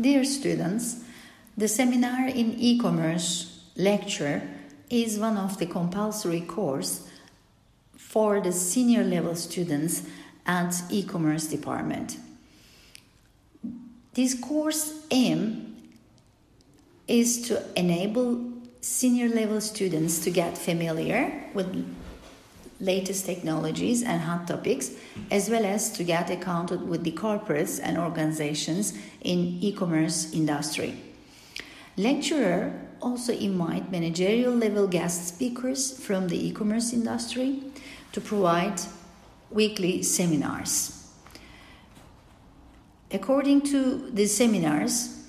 Dear students, the seminar in e-commerce lecture is one of the compulsory course for the senior level students at e-commerce department. This course aim is to enable senior level students to get familiar with latest technologies and hot topics, as well as to get acquainted with the corporates and organizations in e-commerce industry. Lecturer also invite managerial level guest speakers from the e-commerce industry to provide weekly seminars. According to the seminars,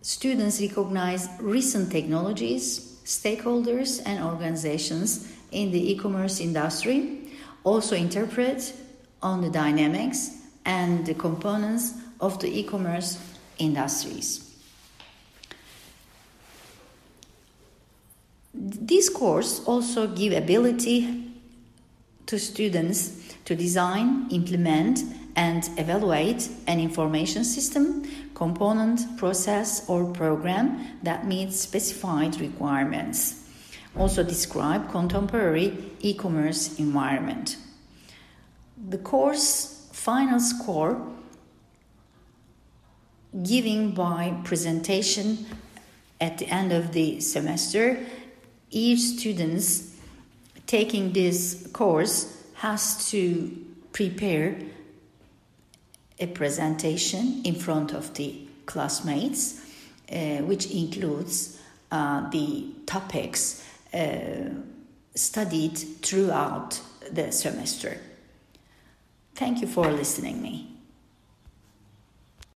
students recognize recent technologies, stakeholders, and organizations in the e-commerce industry, also interpret on the dynamics and the components of the e-commerce industries. This course also give ability to students to design, implement, and evaluate an information system, component, process, or program that meets specified requirements also describe contemporary e-commerce environment. The course final score given by presentation at the end of the semester each students taking this course has to prepare a presentation in front of the classmates uh, which includes uh, the topics Uh, studied throughout the semester. Thank you for listening me.